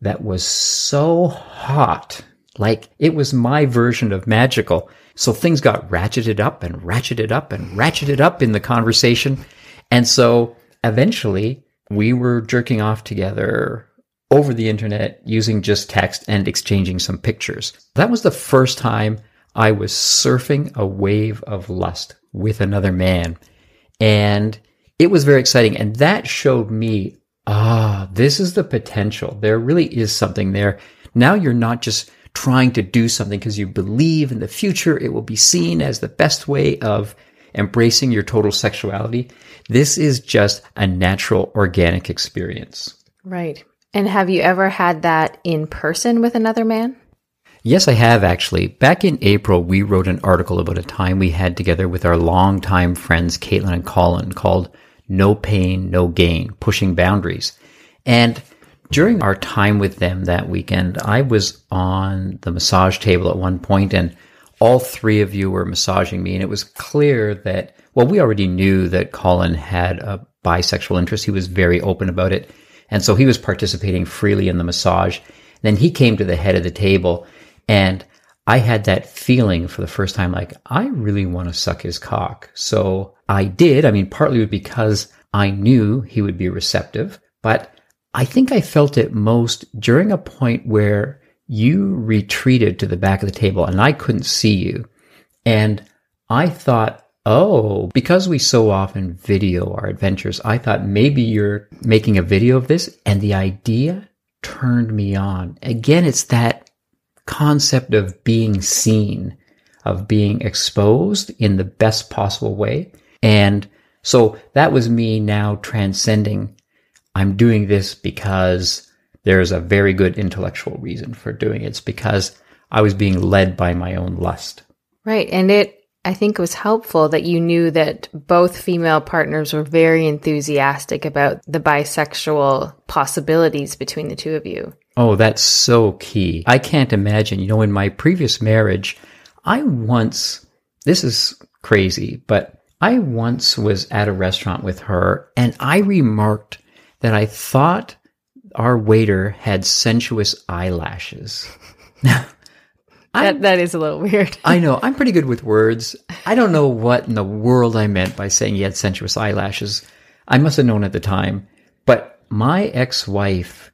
that was so hot. Like it was my version of magical. So things got ratcheted up and ratcheted up and ratcheted up in the conversation. And so eventually we were jerking off together over the internet using just text and exchanging some pictures. That was the first time I was surfing a wave of lust with another man. And it was very exciting. And that showed me, ah, this is the potential. There really is something there. Now you're not just trying to do something because you believe in the future it will be seen as the best way of embracing your total sexuality. This is just a natural, organic experience. Right. And have you ever had that in person with another man? Yes, I have actually. Back in April, we wrote an article about a time we had together with our longtime friends, Caitlin and Colin, called No Pain, No Gain, Pushing Boundaries. And during our time with them that weekend, I was on the massage table at one point and all three of you were massaging me. And it was clear that, well, we already knew that Colin had a bisexual interest. He was very open about it. And so he was participating freely in the massage. Then he came to the head of the table and I had that feeling for the first time, like, I really want to suck his cock. So I did. I mean, partly because I knew he would be receptive, but I think I felt it most during a point where you retreated to the back of the table and I couldn't see you. And I thought, oh, because we so often video our adventures, I thought maybe you're making a video of this. And the idea turned me on. Again, it's that concept of being seen, of being exposed in the best possible way. And so that was me now transcending. I'm doing this because there's a very good intellectual reason for doing it. It's because I was being led by my own lust. Right. And it, I think it was helpful that you knew that both female partners were very enthusiastic about the bisexual possibilities between the two of you. Oh, that's so key. I can't imagine, you know, in my previous marriage, I once, this is crazy, but I once was at a restaurant with her and I remarked that I thought our waiter had sensuous eyelashes. that, that is a little weird. I know. I'm pretty good with words. I don't know what in the world I meant by saying he had sensuous eyelashes. I must have known at the time. But my ex wife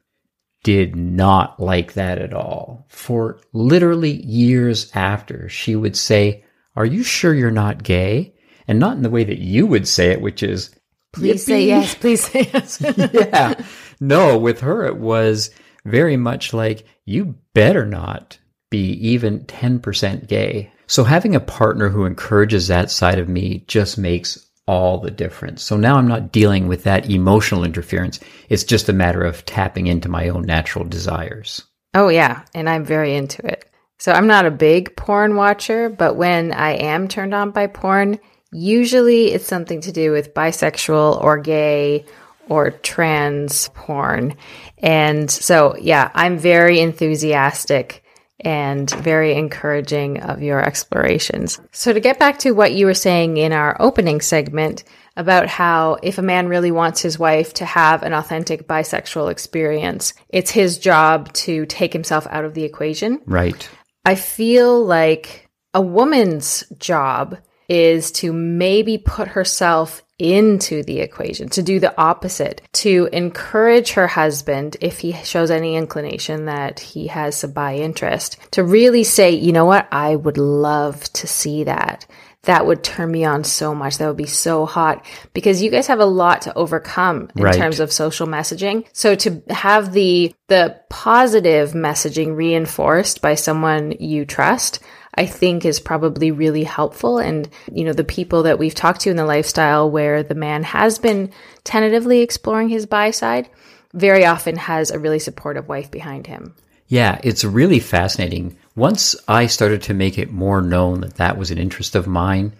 did not like that at all. For literally years after, she would say, Are you sure you're not gay? And not in the way that you would say it, which is, Please say yes. Please say yes. yeah. No, with her, it was very much like, You better not be even 10% gay. So having a partner who encourages that side of me just makes all the difference. So now I'm not dealing with that emotional interference. It's just a matter of tapping into my own natural desires. Oh, yeah. And I'm very into it. So I'm not a big porn watcher, but when I am turned on by porn, usually it's something to do with bisexual or gay or trans porn. And so, yeah, I'm very enthusiastic and very encouraging of your explorations. So, to get back to what you were saying in our opening segment about how if a man really wants his wife to have an authentic bisexual experience, it's his job to take himself out of the equation. Right. I feel like a woman's job is to maybe put herself into the equation, to do the opposite, to encourage her husband, if he shows any inclination that he has a bi interest, to really say, you know what, I would love to see that. That would turn me on so much. That would be so hot because you guys have a lot to overcome in Right. terms of social messaging. So to have the, the positive messaging reinforced by someone you trust, I think is probably really helpful. And, you know, the people that we've talked to in the lifestyle where the man has been tentatively exploring his bi side very often has a really supportive wife behind him. Yeah, it's really fascinating. Once I started to make it more known that that was an interest of mine,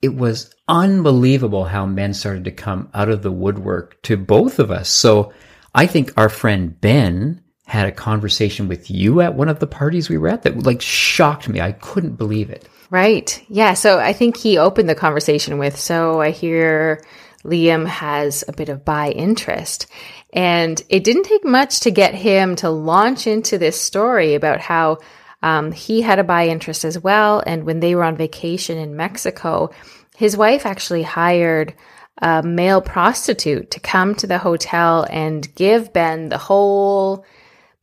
it was unbelievable how men started to come out of the woodwork to both of us. So I think our friend Ben had a conversation with you at one of the parties we were at that like shocked me. I couldn't believe it. Right. Yeah. So I think he opened the conversation with, so I hear Liam has a bit of bi interest. And it didn't take much to get him to launch into this story about how um, he had a bi interest as well. And when they were on vacation in Mexico, his wife actually hired a male prostitute to come to the hotel and give Ben the whole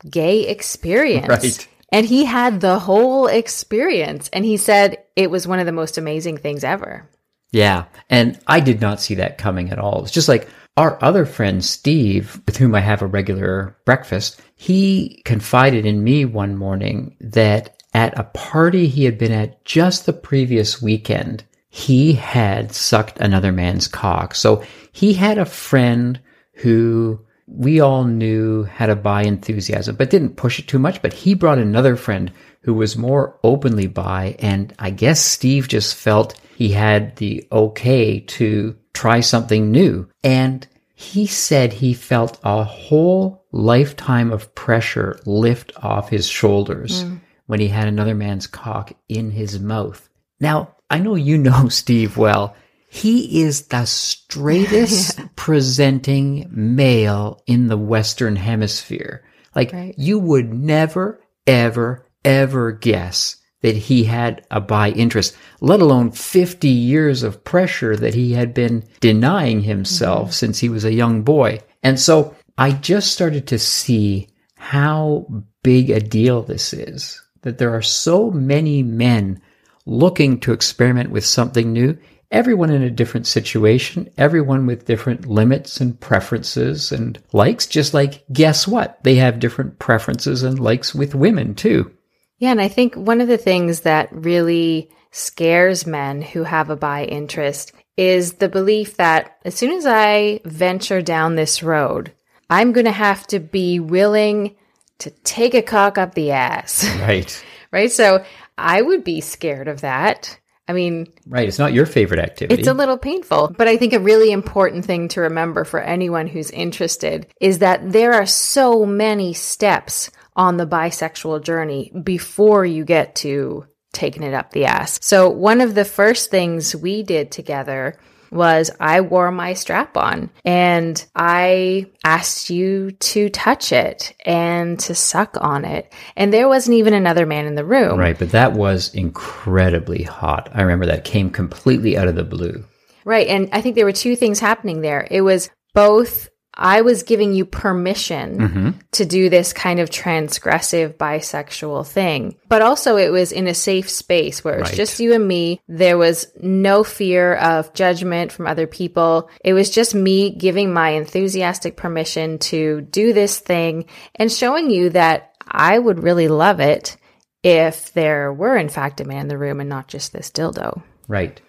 gay experience. Right. And he had the whole experience. And he said it was one of the most amazing things ever. Yeah. And I did not see that coming at all. It's just like our other friend, Steve, with whom I have a regular breakfast, he confided in me one morning that at a party he had been at just the previous weekend, he had sucked another man's cock. So he had a friend who we all knew had a bi enthusiasm, but didn't push it too much. But he brought another friend who was more openly bi. And I guess Steve just felt he had the okay to try something new. And he said he felt a whole lifetime of pressure lift off his shoulders hmm. when he had another man's cock in his mouth. Now, I know you know Steve well. He is the straightest presenting male in the Western Hemisphere. Like, Right. you would never, ever, ever guess that he had a bi interest, let alone 50 years of pressure that he had been denying himself mm-hmm. since he was a young boy. And so I just started to see how big a deal this is that there are so many men looking to experiment with something new everyone in a different situation, everyone with different limits and preferences and likes, just like guess what? They have different preferences and likes with women too. Yeah, and I think one of the things that really scares men who have a bi interest is the belief that as soon as I venture down this road, I'm going to have to be willing to take a cock up the ass. Right. right. So I would be scared of that. I mean, right. It's not your favorite activity. It's a little painful. But I think a really important thing to remember for anyone who's interested is that there are so many steps on the bisexual journey before you get to taking it up the ass. So one of the first things we did together was I wore my strap on and I asked you to touch it and to suck on it. And there wasn't even another man in the room. Right. But that was incredibly hot. I remember that came completely out of the blue. Right. And I think there were two things happening there. It was both I was giving you permission mm-hmm. to do this kind of transgressive bisexual thing. But also it was in a safe space where it was right. just you and me. There was no fear of judgment from other people. It was just me giving my enthusiastic permission to do this thing and showing you that I would really love it if there were in fact a man in the room and not just this dildo. Right.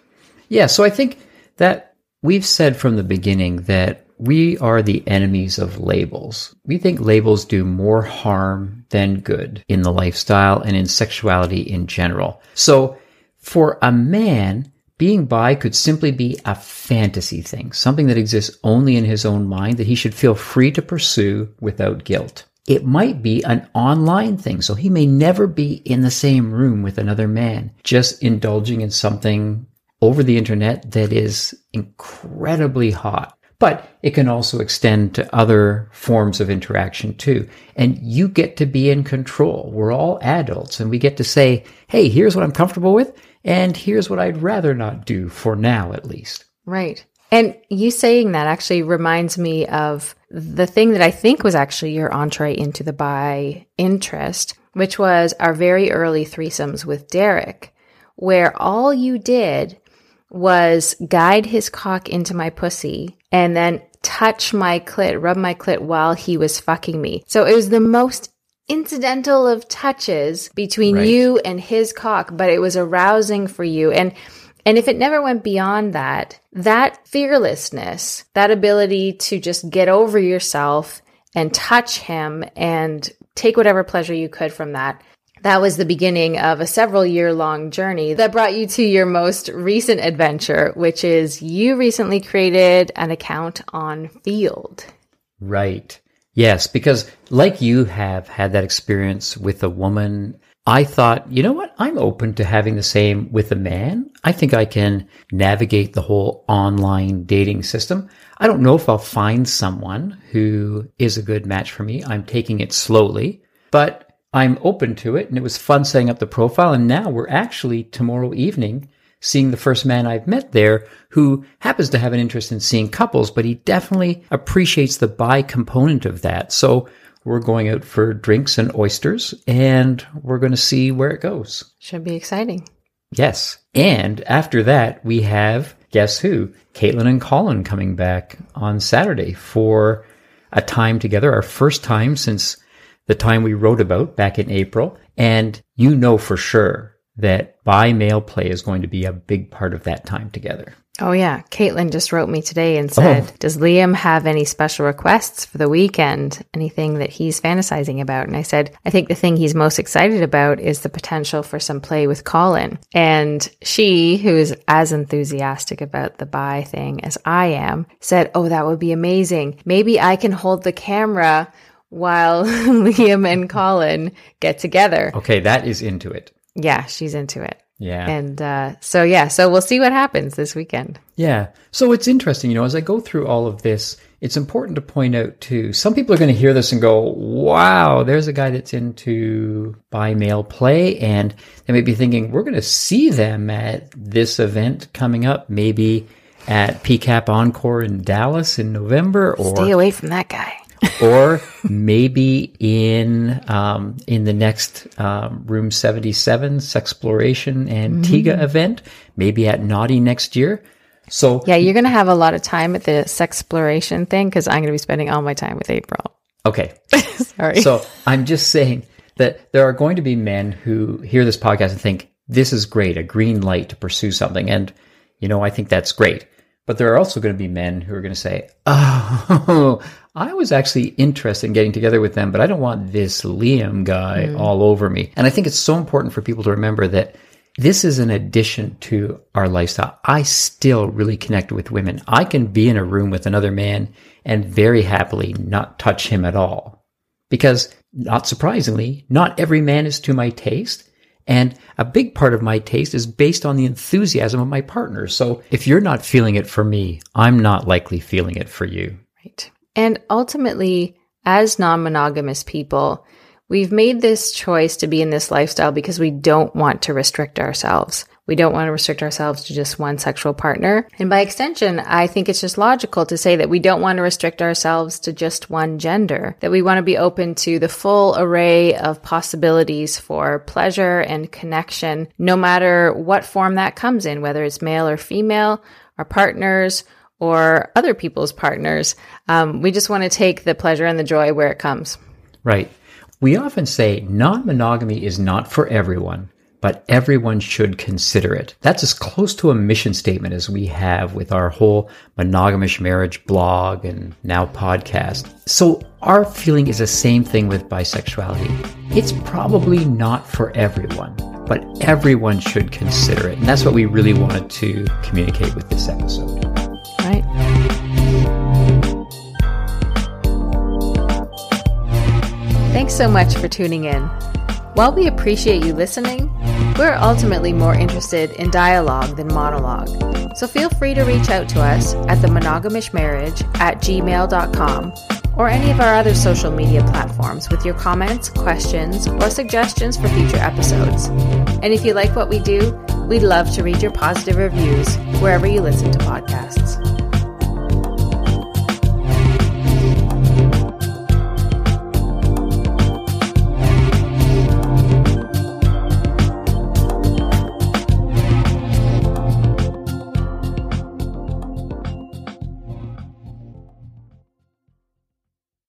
Yeah. So I think that we've said from the beginning that we are the enemies of labels. We think labels do more harm than good in the lifestyle and in sexuality in general. So for a man, being bi could simply be a fantasy thing, something that exists only in his own mind that he should feel free to pursue without guilt. It might be an online thing, so he may never be in the same room with another man, just indulging in something over the internet that is incredibly hot but it can also extend to other forms of interaction too. And you get to be in control. We're all adults and we get to say, Hey, here's what I'm comfortable with. And here's what I'd rather not do for now, at least. Right. And you saying that actually reminds me of the thing that I think was actually your entree into the bi interest, which was our very early threesomes with Derek, where all you did was guide his cock into my pussy and then touch my clit, rub my clit while he was fucking me. So it was the most incidental of touches between right. you and his cock, but it was arousing for you. And and if it never went beyond that, that fearlessness, that ability to just get over yourself and touch him and take whatever pleasure you could from that, that was the beginning of a several year long journey that brought you to your most recent adventure, which is you recently created an account on Feeld. Right. Yes, because like you have had that experience with a woman, I thought, you know what? I'm open to having the same with a man. I think I can navigate the whole online dating system. I don't know if I'll find someone who is a good match for me. I'm taking it slowly, but I'm open to it. And it was fun setting up the profile. And now we're actually tomorrow evening seeing the first man I've met there who happens to have an interest in seeing couples, but he definitely appreciates the bi component of that. So we're going out for drinks and oysters and we're going to see where it goes. Should be exciting. Yes. And after that, we have guess who? Caitlin and Colin coming back on Saturday for a time together, our first time since the time we wrote about back in April. And you know for sure that bi male play is going to be a big part of that time together. Oh, yeah. Caitlin just wrote me today and said, oh. Does Liam have any special requests for the weekend? Anything that he's fantasizing about? And I said, I think the thing he's most excited about is the potential for some play with Colin. And she, who is as enthusiastic about the bi thing as I am, said, Oh, that would be amazing. Maybe I can hold the camera while Liam and Colin get together. Okay, that is into it. Yeah, she's into it. Yeah. And uh, so, yeah, so we'll see what happens this weekend. Yeah. So it's interesting, you know, as I go through all of this, it's important to point out too, some people are going to hear this and go, wow, there's a guy that's into bi male play. And they may be thinking, we're going to see them at this event coming up, maybe at PCAP Encore in Dallas in November or Stay away from that guy. Or maybe in um, in the next um, Room 77 Sexploration Antigua Mm-hmm. event, maybe at Naughty next year. So Yeah, you're going to have a lot of time at the sexploration thing because I'm going to be spending all my time with April. okay, Sorry. so I'm just saying that there are going to be men who hear this podcast and think this is great, a green light to pursue something, and you know I think that's great. But there are also going to be men who are going to say, "Oh, I was actually interested in getting together with them, but I don't want this Liam guy mm. all over me." And I think it's so important for people to remember that this is an addition to our lifestyle. I still really connect with women. I can be in a room with another man and very happily not touch him at all. Because, not surprisingly, not every man is to my taste. And a big part of my taste is based on the enthusiasm of my partner. So if you're not feeling it for me, I'm not likely feeling it for you. Right. And ultimately, as non monogamous people, we've made this choice to be in this lifestyle because we don't want to restrict ourselves. We don't want to restrict ourselves to just one sexual partner. And by extension, I think it's just logical to say that we don't want to restrict ourselves to just one gender, that we want to be open to the full array of possibilities for pleasure and connection, no matter what form that comes in, whether it's male or female, our partners, or other people's partners. Um, we just want to take the pleasure and the joy where it comes. Right. We often say non monogamy is not for everyone, but everyone should consider it. That's as close to a mission statement as we have with our whole monogamish marriage blog and now podcast. So our feeling is the same thing with bisexuality. It's probably not for everyone, but everyone should consider it. And that's what we really wanted to communicate with this episode. Right. Thanks so much for tuning in. While we appreciate you listening, we're ultimately more interested in dialogue than monologue. So feel free to reach out to us at the monogamish marriage at gmail.com or any of our other social media platforms with your comments, questions, or suggestions for future episodes. And if you like what we do, we'd love to read your positive reviews wherever you listen to podcasts.